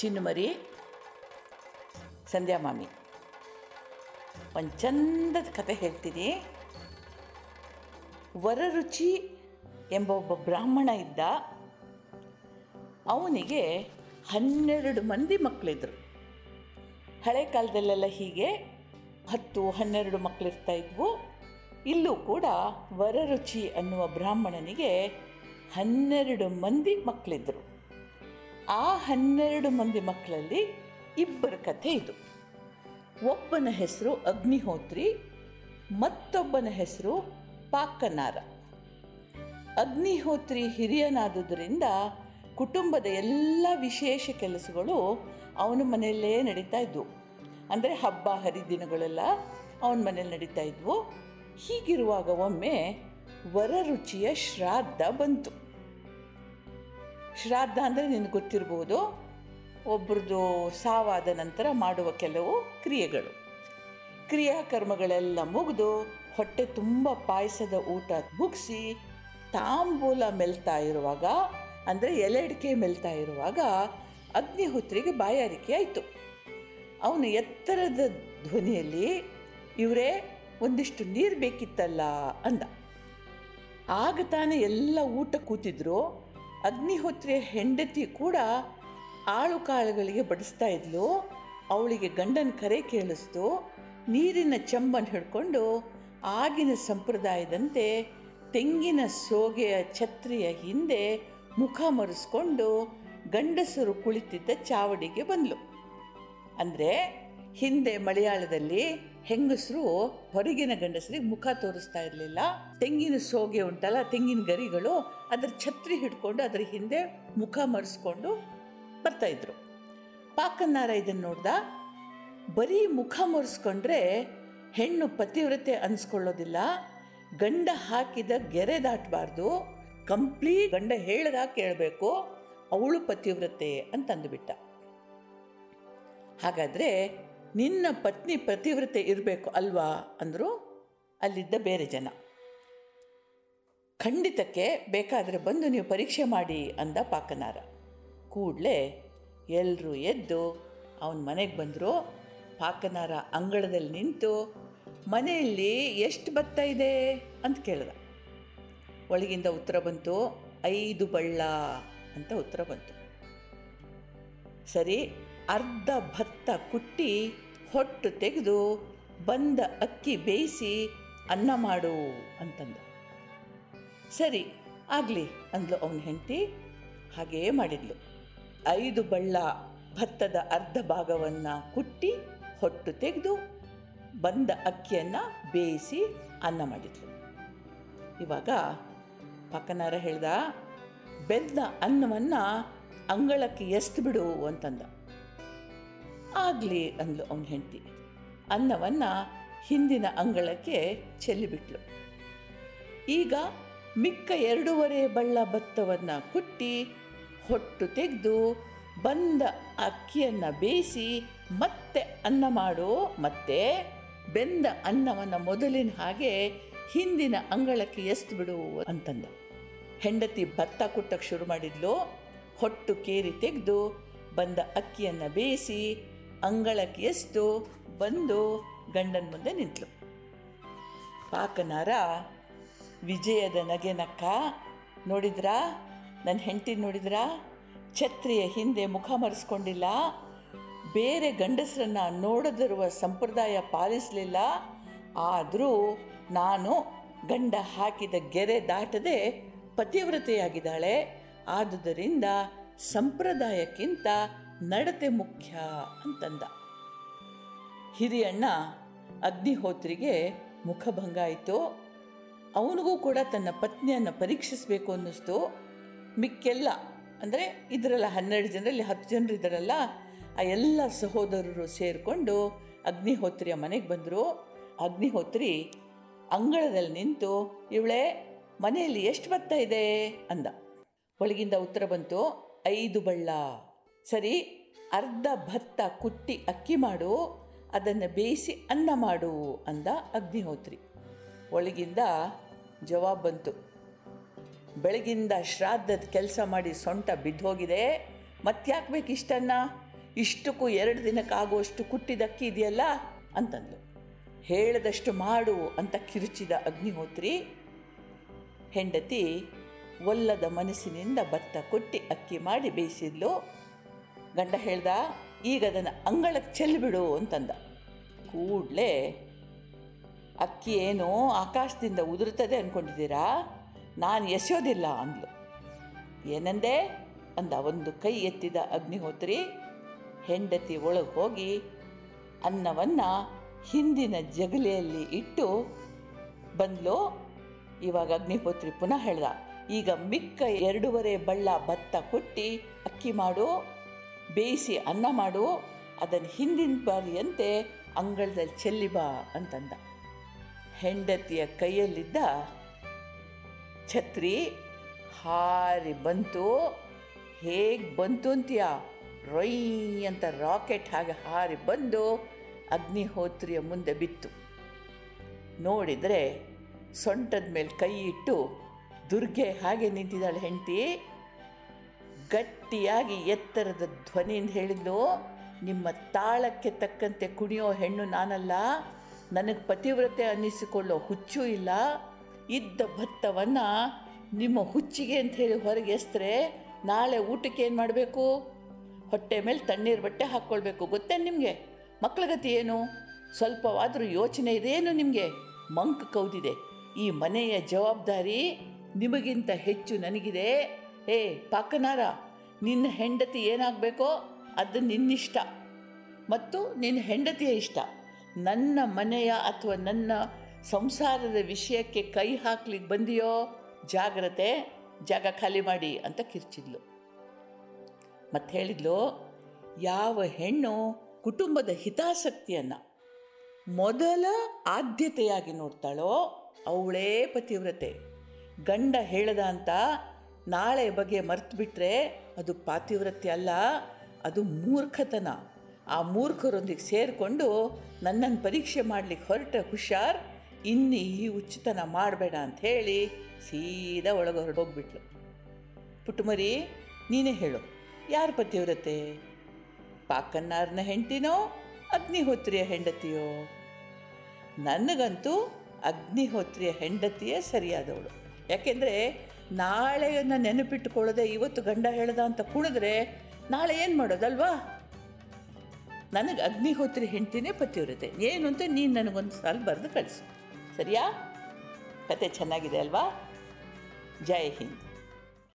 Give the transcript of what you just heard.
ಚಿನ್ನುಮರಿ ಸಂಧ್ಯಾ ಮಾಮಿ. ಒಂದು ಚಂದದ ಕತೆ ಹೇಳ್ತೀನಿ. ವರರುಚಿ ಎಂಬ ಒಬ್ಬ ಬ್ರಾಹ್ಮಣ ಇದ್ದ. ಅವನಿಗೆ ಹನ್ನೆರಡು ಮಂದಿ ಮಕ್ಕಳಿದ್ರು ಹಳೆ ಕಾಲದಲ್ಲೆಲ್ಲ ಹೀಗೆ ಹತ್ತು, ಹನ್ನೆರಡು ಮಕ್ಕಳಿರ್ತಾ ಇದ್ವು. ಇಲ್ಲೂ ಕೂಡ ವರರುಚಿ ಅನ್ನುವ ಬ್ರಾಹ್ಮಣನಿಗೆ ಹನ್ನೆರಡು ಮಂದಿ ಮಕ್ಕಳಿದ್ರು ಆ ಹನ್ನೆರಡು ಮಂದಿ ಮಕ್ಕಳಲ್ಲಿ ಇಬ್ಬರ ಕಥೆ ಇದು. ಒಬ್ಬನ ಹೆಸರು ಅಗ್ನಿಹೋತ್ರಿ, ಮತ್ತೊಬ್ಬನ ಹೆಸರು ಪಾಕನಾರ. ಅಗ್ನಿಹೋತ್ರಿ ಹಿರಿಯನಾದುದರಿಂದ ಕುಟುಂಬದ ಎಲ್ಲ ವಿಶೇಷ ಕೆಲಸಗಳು ಅವನ ಮನೆಯಲ್ಲೇ ನಡೀತಾ ಇದ್ವು. ಅಂದರೆ ಹಬ್ಬ, ಹರಿದಿನಗಳೆಲ್ಲ ಅವನ ಮನೇಲಿ ನಡೀತಾ ಇದ್ವು. ಹೀಗಿರುವಾಗ ಒಮ್ಮೆ ವರರುಚಿಯ ಶ್ರಾದ್ದ ಬಂತು. ಶ್ರಾದ್ದ ಅಂದರೆ ನಿನಗೆ ಗೊತ್ತಿರ್ಬೋದು. ಒಬ್ರದ್ದು ಸಾವಾದ ನಂತರ ಮಾಡುವ ಕೆಲವು ಕ್ರಿಯೆಗಳು. ಕ್ರಿಯಾಕರ್ಮಗಳೆಲ್ಲ ಮುಗಿದು ಹೊಟ್ಟೆ ತುಂಬ ಪಾಯಸದ ಊಟ ಮುಗಿಸಿ ತಾಂಬೂಲ ಮೆಲ್ತಾ ಇರುವಾಗ, ಅಂದರೆ ಎಲೆಡಿಕೆ ಮೆಲ್ತಾ ಇರುವಾಗ ಅಗ್ನಿಹೋತ್ರಿಗೆ ಬಾಯಾರಿಕೆ ಆಯಿತು. ಅವನು ಎತ್ತರದ ಧ್ವನಿಯಲ್ಲಿ, ಇವರೇ, ಒಂದಿಷ್ಟು ನೀರು ಬೇಕಿತ್ತಲ್ಲ ಅಂದ. ಆಗ ತಾನೇ ಎಲ್ಲ ಊಟ ಕೂತಿದ್ರು. ಅಗ್ನಿಹೋತ್ರಿಯ ಹೆಂಡತಿ ಕೂಡ ಆಳು ಕಾಳುಗಳಿಗೆ ಬಡಿಸ್ತಾ ಇದ್ಲು. ಅವಳಿಗೆ ಗಂಡನ ಕರೆ ಕೇಳಿಸ್ತು. ನೀರಿನ ಚಂಬನ್ ಹಿಡ್ಕೊಂಡು ಆಗಿನ ಸಂಪ್ರದಾಯದಂತೆ ತೆಂಗಿನ ಸೋಗೆಯ ಛತ್ರಿಯ ಹಿಂದೆ ಮುಖ ಮರೆಸ್ಕೊಂಡು ಗಂಡಸರು ಕುಳಿತಿದ್ದ ಚಾವಡಿಗೆ ಬಂದ್ಲು. ಅಂದರೆ ಹಿಂದೆ ಮಲಯಾಳದಲ್ಲಿ ಹೆಂಗಸರು ಹೊರಗಿನ ಗಂಡಸರಿಗೆ ಮುಖ ತೋರಿಸ್ತಾ ಇರಲಿಲ್ಲ. ತೆಂಗಿನ ಸೋಗೆ ಉಂಟಲ್ಲ, ತೆಂಗಿನ ಗರಿಗಳು ಅದರ ಛತ್ರಿ ಹಿಡ್ಕೊಂಡು ಅದರ ಹಿಂದೆ ಮುಖ ಮರೆಸ್ಕೊಂಡು ಬರ್ತಾಯಿದ್ರು ಪಾಕನ್ನಾರ ಇದನ್ನು ನೋಡ್ದ, ಬರೀ ಮುಖ ಮರೆಸ್ಕೊಂಡ್ರೆ ಹೆಣ್ಣು ಪತಿವ್ರತೆ ಅನ್ಸ್ಕೊಳ್ಳೋದಿಲ್ಲ. ಗಂಡ ಹಾಕಿದ ಗೆರೆ ದಾಟಬಾರ್ದು. ಕಂಪ್ಲೀಟ್ ಗಂಡ ಹೇಳ್ದ ಕೇಳಬೇಕು, ಅವಳು ಪತಿವ್ರತೆ ಅಂತಂದುಬಿಟ್ಟ ಹಾಗಾದರೆ ನಿನ್ನ ಪತ್ನಿ ಪತಿವ್ರತೆ ಇರಬೇಕು ಅಲ್ವಾ ಅಂದರು ಅಲ್ಲಿದ್ದ ಬೇರೆ ಜನ. ಖಂಡಿತಕ್ಕೆ ಬೇಕಾದರೆ ಬಂದು ನೀವು ಪರೀಕ್ಷೆ ಮಾಡಿ ಅಂದ ಪಾಕನಾರ. ಕೂಡಲೇ ಎಲ್ಲರೂ ಎದ್ದು ಅವನ ಮನೆಗೆ ಬಂದರು. ಪಾಕನಾರ ಅಂಗಳದಲ್ಲಿ ನಿಂತು, ಮನೆಯಲ್ಲಿ ಎಷ್ಟು ಭತ್ತ ಇದೆ? ಅಂತ ಕೇಳಿದ. ಒಳಗಿಂದ ಉತ್ತರ ಬಂತು, ಐದು ಬಳ್ಳ ಅಂತ ಉತ್ತರ ಬಂತು. ಸರಿ ಅರ್ಧ ಭತ್ತ ಕುಟ್ಟಿ ಹೊಟ್ಟು ತೆಗೆದು ಬಂದ ಅಕ್ಕಿ ಬೇಯಿಸಿ ಅನ್ನ ಮಾಡು ಅಂತಂದ. ಸರಿ, ಆಗಲಿ, ಅಂದ್ಲು ಅವನ ಹೆಂಡತಿ. ಹಾಗೇ ಮಾಡಿದ್ಲು. ಐದು ಬಳ್ಳ ಭತ್ತದ ಅರ್ಧ ಭಾಗವನ್ನು ಕುಟ್ಟಿ ಹೊಟ್ಟು ತೆಗೆದು ಬಂದ ಅಕ್ಕಿಯನ್ನು ಬೇಯಿಸಿ ಅನ್ನ ಮಾಡಿದ್ಲು. ಇವಾಗ ಪಕ್ಕನಾರ ಹೇಳ್ದ ಬೆಂದ ಅನ್ನವನ್ನು ಅಂಗಳಕ್ಕೆ ಎಸ್ತು ಬಿಡು ಅಂತಂದ. ಆಗಲಿ ಅಂದ್ಲು ಅವನ ಹೆಂಡತಿ. ಅನ್ನವನ್ನು ಹಿಂದಿನ ಅಂಗಳಕ್ಕೆ ಚೆಲ್ಲಿಬಿಟ್ಲು. ಈಗ ಮಿಕ್ಕ ಎರಡೂವರೆ ಬಳ್ಳ ಭತ್ತವನ್ನು ಕುಟ್ಟಿ ಹೊಟ್ಟು ತೆಗೆದು ಬಂದ ಅಕ್ಕಿಯನ್ನು ಬೇಯಿಸಿ ಮತ್ತೆ ಅನ್ನ ಮಾಡು ಮತ್ತೆ ಬೆಂದ ಅನ್ನವನ್ನು ಮೊದಲಿನ ಹಾಗೆ ಹಿಂದಿನ ಅಂಗಳಕ್ಕೆ ಎಸ್ತು ಬಿಡು ಅಂತಂದ. ಹೆಂಡತಿ ಭತ್ತ ಕುಟ್ಟಕ್ಕೆ ಶುರು ಮಾಡಿದ್ಲು. ಹೊಟ್ಟು ಕೇರಿ ತೆಗೆದು ಬಂದ ಅಕ್ಕಿಯನ್ನು ಬೇಯಿಸಿ ಅಂಗಳಕ್ಕೆ ಎಸ್ತು, ಬಂದು ಗಂಡನ ಮುಂದೆ ನಿಂತಳು ಪಾಕನಾರ, ವಿಜಯದ ನಗೆ ನಕ್ಕ, ನೋಡಿದ್ರಾ? ನನ್ನ ಹೆಂಡತಿ ನೋಡಿದ್ರಾ? ಛತ್ರಿಯ ಹಿಂದೆ ಮುಖ ಮರೆಸ್ಕೊಂಡಿಲ್ಲ? ಬೇರೆ ಗಂಡಸರನ್ನ ನೋಡದಿರುವ ಸಂಪ್ರದಾಯ ಪಾಲಿಸಲಿಲ್ಲ? ಆದರೂ ನಾನು ಗಂಡ ಹಾಕಿದ ಗೆರೆ ದಾಟದೆ ಪತಿವ್ರತೆಯಾಗಿದ್ದಾಳೆ. ಆದುದರಿಂದ ಸಂಪ್ರದಾಯಕ್ಕಿಂತ ನಡತೆ ಮುಖ್ಯ ಅಂತಂದ. ಹಿರಿಯಣ್ಣ ಅಗ್ನಿಹೋತ್ರಿಗೆ ಮುಖಭಂಗ ಆಯಿತು. ಅವನಿಗೂ ಕೂಡ ತನ್ನ ಪತ್ನಿಯನ್ನು ಪರೀಕ್ಷಿಸಬೇಕು ಅನ್ನಿಸ್ತು. ಮಿಕ್ಕೆಲ್ಲ, ಅಂದರೆ ಇದರಲ್ಲ ಹನ್ನೆರಡು ಜನರಲ್ಲಿ ಹತ್ತು ಜನರು ಇದ್ದಾರಲ್ಲ, ಆ ಎಲ್ಲ ಸಹೋದರರು ಸೇರಿಕೊಂಡು ಅಗ್ನಿಹೋತ್ರಿಯ ಮನೆಗೆ ಬಂದರು. ಅಗ್ನಿಹೋತ್ರಿ ಅಂಗಳದಲ್ಲಿ ನಿಂತು, ಇವಳೇ, ಮನೆಯಲ್ಲಿ ಎಷ್ಟು ಭತ್ತ ಇದೆ? ಅಂದ. ಒಳಗಿಂದ ಉತ್ತರ ಬಂತು, ಐದು ಬಳ್ಳ. ಸರಿ, ಅರ್ಧ ಭತ್ತ ಕುಟ್ಟಿ ಅಕ್ಕಿ ಮಾಡು, ಅದನ್ನು ಬೇಯಿಸಿ ಅನ್ನ ಮಾಡು ಅಂದ ಅಗ್ನಿಹೋತ್ರಿ. ಒಳಗಿಂದ ಜವಾಬ್ ಬಂತು, ಬೆಳಗಿಂದ ಶ್ರಾದ್ದದ ಕೆಲಸ ಮಾಡಿ ಸೊಂಟ ಬಿದ್ದೋಗಿದೆ, ಮತ್ತ್ಯಾಕೆ ಬೇಕು ಇಷ್ಟನ್ನ? ಇಷ್ಟಕ್ಕೂ ಎರಡು ದಿನಕ್ಕಾಗುವಷ್ಟು ಕುಟ್ಟಿದ ಅಕ್ಕಿ ಇದೆಯಲ್ಲ? ಅಂತಂದ್ಲು. ಹೇಳದಷ್ಟು ಮಾಡು ಅಂತ ಕಿರುಚಿದ ಅಗ್ನಿಹೋತ್ರಿ, ಹೆಂಡತಿ ಒಲ್ಲದ ಮನಸ್ಸಿನಿಂದ ಭತ್ತ ಕೊಟ್ಟಿ ಅಕ್ಕಿ ಮಾಡಿ ಬೇಯಿಸಿದ್ಲು. ಗಂಡ ಹೇಳ್ದ, ಈಗ ಅದನ್ನು ಅಂಗಳಕ್ಕೆ ಚೆಲ್ಲಿಬಿಡು ಅಂತಂದ. ಕೂಡಲೇ, ಅಕ್ಕಿ ಏನು ಆಕಾಶದಿಂದ ಉದುರುತ್ತದೆ ಅಂದ್ಕೊಂಡಿದ್ದೀರಾ ನಾನು ಎಸೆಯೋದಿಲ್ಲ ಅಂದ್ಲು. ಏನಂದೆ? ಅಂದ. ಒಂದು ಕೈ ಎತ್ತಿದ ಅಗ್ನಿಹೋತ್ರಿ, ಹೆಂಡತಿ ಒಳಗೆ ಹೋಗಿ ಅನ್ನವನ್ನು ಹಿಂದಿನ ಜಗಲಿಯಲ್ಲಿ ಇಟ್ಟು ಬಂದ್ಲು. ಇವಾಗ ಅಗ್ನಿಹೋತ್ರಿ ಪುನಃ ಹೇಳ್ದ. ಈಗ ಮಿಕ್ಕ ಎರಡೂವರೆ ಬಳ್ಳ ಭತ್ತ ಕುಟ್ಟಿ ಅಕ್ಕಿ ಮಾಡು ಬೇಯಿಸಿ ಅನ್ನ ಮಾಡು ಅದನ್ನು ಹಿಂದಿನ ಬಾರಿಯಂತೆ ಅಂಗಳದಲ್ಲಿ ಚೆಲ್ಲಿ ಬಾ ಅಂತಂದ. ಹೆಂಡತಿಯ ಕೈಯಲ್ಲಿದ್ದ ಛತ್ರಿ ಹಾರಿ ಬಂತು. ಹೇಗೆ ಬಂತು ಅಂತೀಯ? ರೊಯ್ ಅಂತ ರಾಕೆಟ್ ಹಾಗೆ ಹಾರಿ ಬಂದು ಅಗ್ನಿಹೋತ್ರಿಯ ಮುಂದೆ ಬಿತ್ತು. ನೋಡಿದರೆ ಸೊಂಟದ ಮೇಲೆ ಕೈ ಇಟ್ಟು ದುರ್ಗೆ ಹಾಗೆ ನಿಂತಿದ್ದಾಳೆ ಹೆಂಡತಿ. ಗಟ್ಟಿಯಾಗಿ ಎತ್ತರದ ಧ್ವನಿಯಿಂದ ಹೇಳಿದ್ಲು? ನಿಮ್ಮ ತಾಳಕ್ಕೆ ತಕ್ಕಂತೆ ಕುಣಿಯೋ ಹೆಣ್ಣು ನಾನಲ್ಲ. ನನಗೆ ಪತಿವ್ರತೆ ಅನ್ನಿಸಿಕೊಳ್ಳೋ ಹುಚ್ಚು ಇಲ್ಲ. ಇದ್ದ ಭತ್ತವನ್ನು ನಿಮ್ಮ ಹುಚ್ಚಿಗೆ ಅಂತ ಹೇಳಿ ಹೊರಗೆ ಎಸ್ತರೆ, ನಾಳೆ ಊಟಕ್ಕೆ ಏನು ಮಾಡಬೇಕು? ಹೊಟ್ಟೆ ಮೇಲೆ ತಣ್ಣೀರು ಬಟ್ಟೆ ಹಾಕ್ಕೊಳ್ಬೇಕು, ಗೊತ್ತೇ ನಿಮಗೆ? ಮಕ್ಕಳ ಗತಿ ಏನು? ಸ್ವಲ್ಪವಾದರೂ ಯೋಚನೆ ಇದೇನು ನಿಮಗೆ? ಮಂಕ್ ಕೌದಿದೆ. ಈ ಮನೆಯ ಜವಾಬ್ದಾರಿ ನಿಮಗಿಂತ ಹೆಚ್ಚು ನನಗಿದೆ. ಏ ಪಾಕನಾರ, ನಿನ್ನ ಹೆಂಡತಿ ಏನಾಗಬೇಕೋ ಅದು ನಿನ್ನಿಷ್ಟ. ಮತ್ತು ನಿನ್ನ ಹೆಂಡತಿಯ ಇಷ್ಟ. ನನ್ನ ಮನೆಯ ಅಥವಾ ನನ್ನ ಸಂಸಾರದ ವಿಷಯಕ್ಕೆ ಕೈ ಹಾಕ್ಲಿಕ್ಕೆ ಬಂದಿಯೋ, ಜಾಗ್ರತೆ, ಜಾಗ ಖಾಲಿ ಮಾಡಿ ಅಂತ ಕಿರ್ಚಿದ್ಲು. ಮತ್ತು ಹೇಳಿದ್ಲು, ಯಾವ ಹೆಣ್ಣು ಕುಟುಂಬದ ಹಿತಾಸಕ್ತಿಯನ್ನು ಮೊದಲ ಆದ್ಯತೆಯಾಗಿ ನೋಡ್ತಾಳೋ, ಅವಳೇ ಪತಿವ್ರತೆ. ಗಂಡ ಹೇಳದ ಅಂತ ನಾಳೆ ಬಗ್ಗೆ ಮರ್ತು ಬಿಟ್ಟರೆ ಅದು ಪಾತಿವ್ರತ್ಯ ಅಲ್ಲ, ಅದು ಮೂರ್ಖತನ. ಆ ಮೂರ್ಖರೊಂದಿಗೆ ಸೇರಿಕೊಂಡು ನನ್ನನ್ನು ಪರೀಕ್ಷೆ ಮಾಡಲಿಕ್ಕೆ ಹೊರಟ ಹುಷಾರ್ ಇನ್ನು ಈ ಉಚಿತನ ಮಾಡಬೇಡ ಅಂತ ಹೇಳಿ ಸೀದಾ ಒಳಗೆ ಹೊರಟೋಗ್ಬಿಟ್ಲು ಪುಟ್ಟುಮರಿ ನೀನೇ ಹೇಳು, ಯಾರು ಪತಿವ್ರತೆ? ಪಾಕನ್ನಾರನ ಹೆಂಡತಿನೋ, ಅಗ್ನಿಹೋತ್ರಿಯ ಹೆಂಡತಿಯೋ? ನನಗಂತೂ ಅಗ್ನಿಹೋತ್ರಿಯ ಹೆಂಡತಿಯೇ ಸರಿಯಾದವಳು. ಯಾಕೆಂದರೆ ನಾಳೆಯನ್ನು ನೆನಪಿಟ್ಟುಕೊಳ್ಳದೆ ಇವತ್ತು ಗಂಡ ಹೇಳ್ದ ಅಂತ ಕುಣಿದ್ರೆ ನಾಳೆ ಏನು ಮಾಡೋದಲ್ವಾ? ನನಗೆ ಅಗ್ನಿಹೋತ್ರಿ ಹೆಂಡ್ತಿನೇ ಪತಿವ್ರತೆ. ಏನು ಅಂತ ನೀನು ನನಗೊಂದು ಸಾಲ ಬರೆದು ಕಳಿಸು. ಸರಿಯಾ? ಕತೆ ಚೆನ್ನಾಗಿದೆ ಅಲ್ವಾ? ಜೈ ಹಿಂದ್.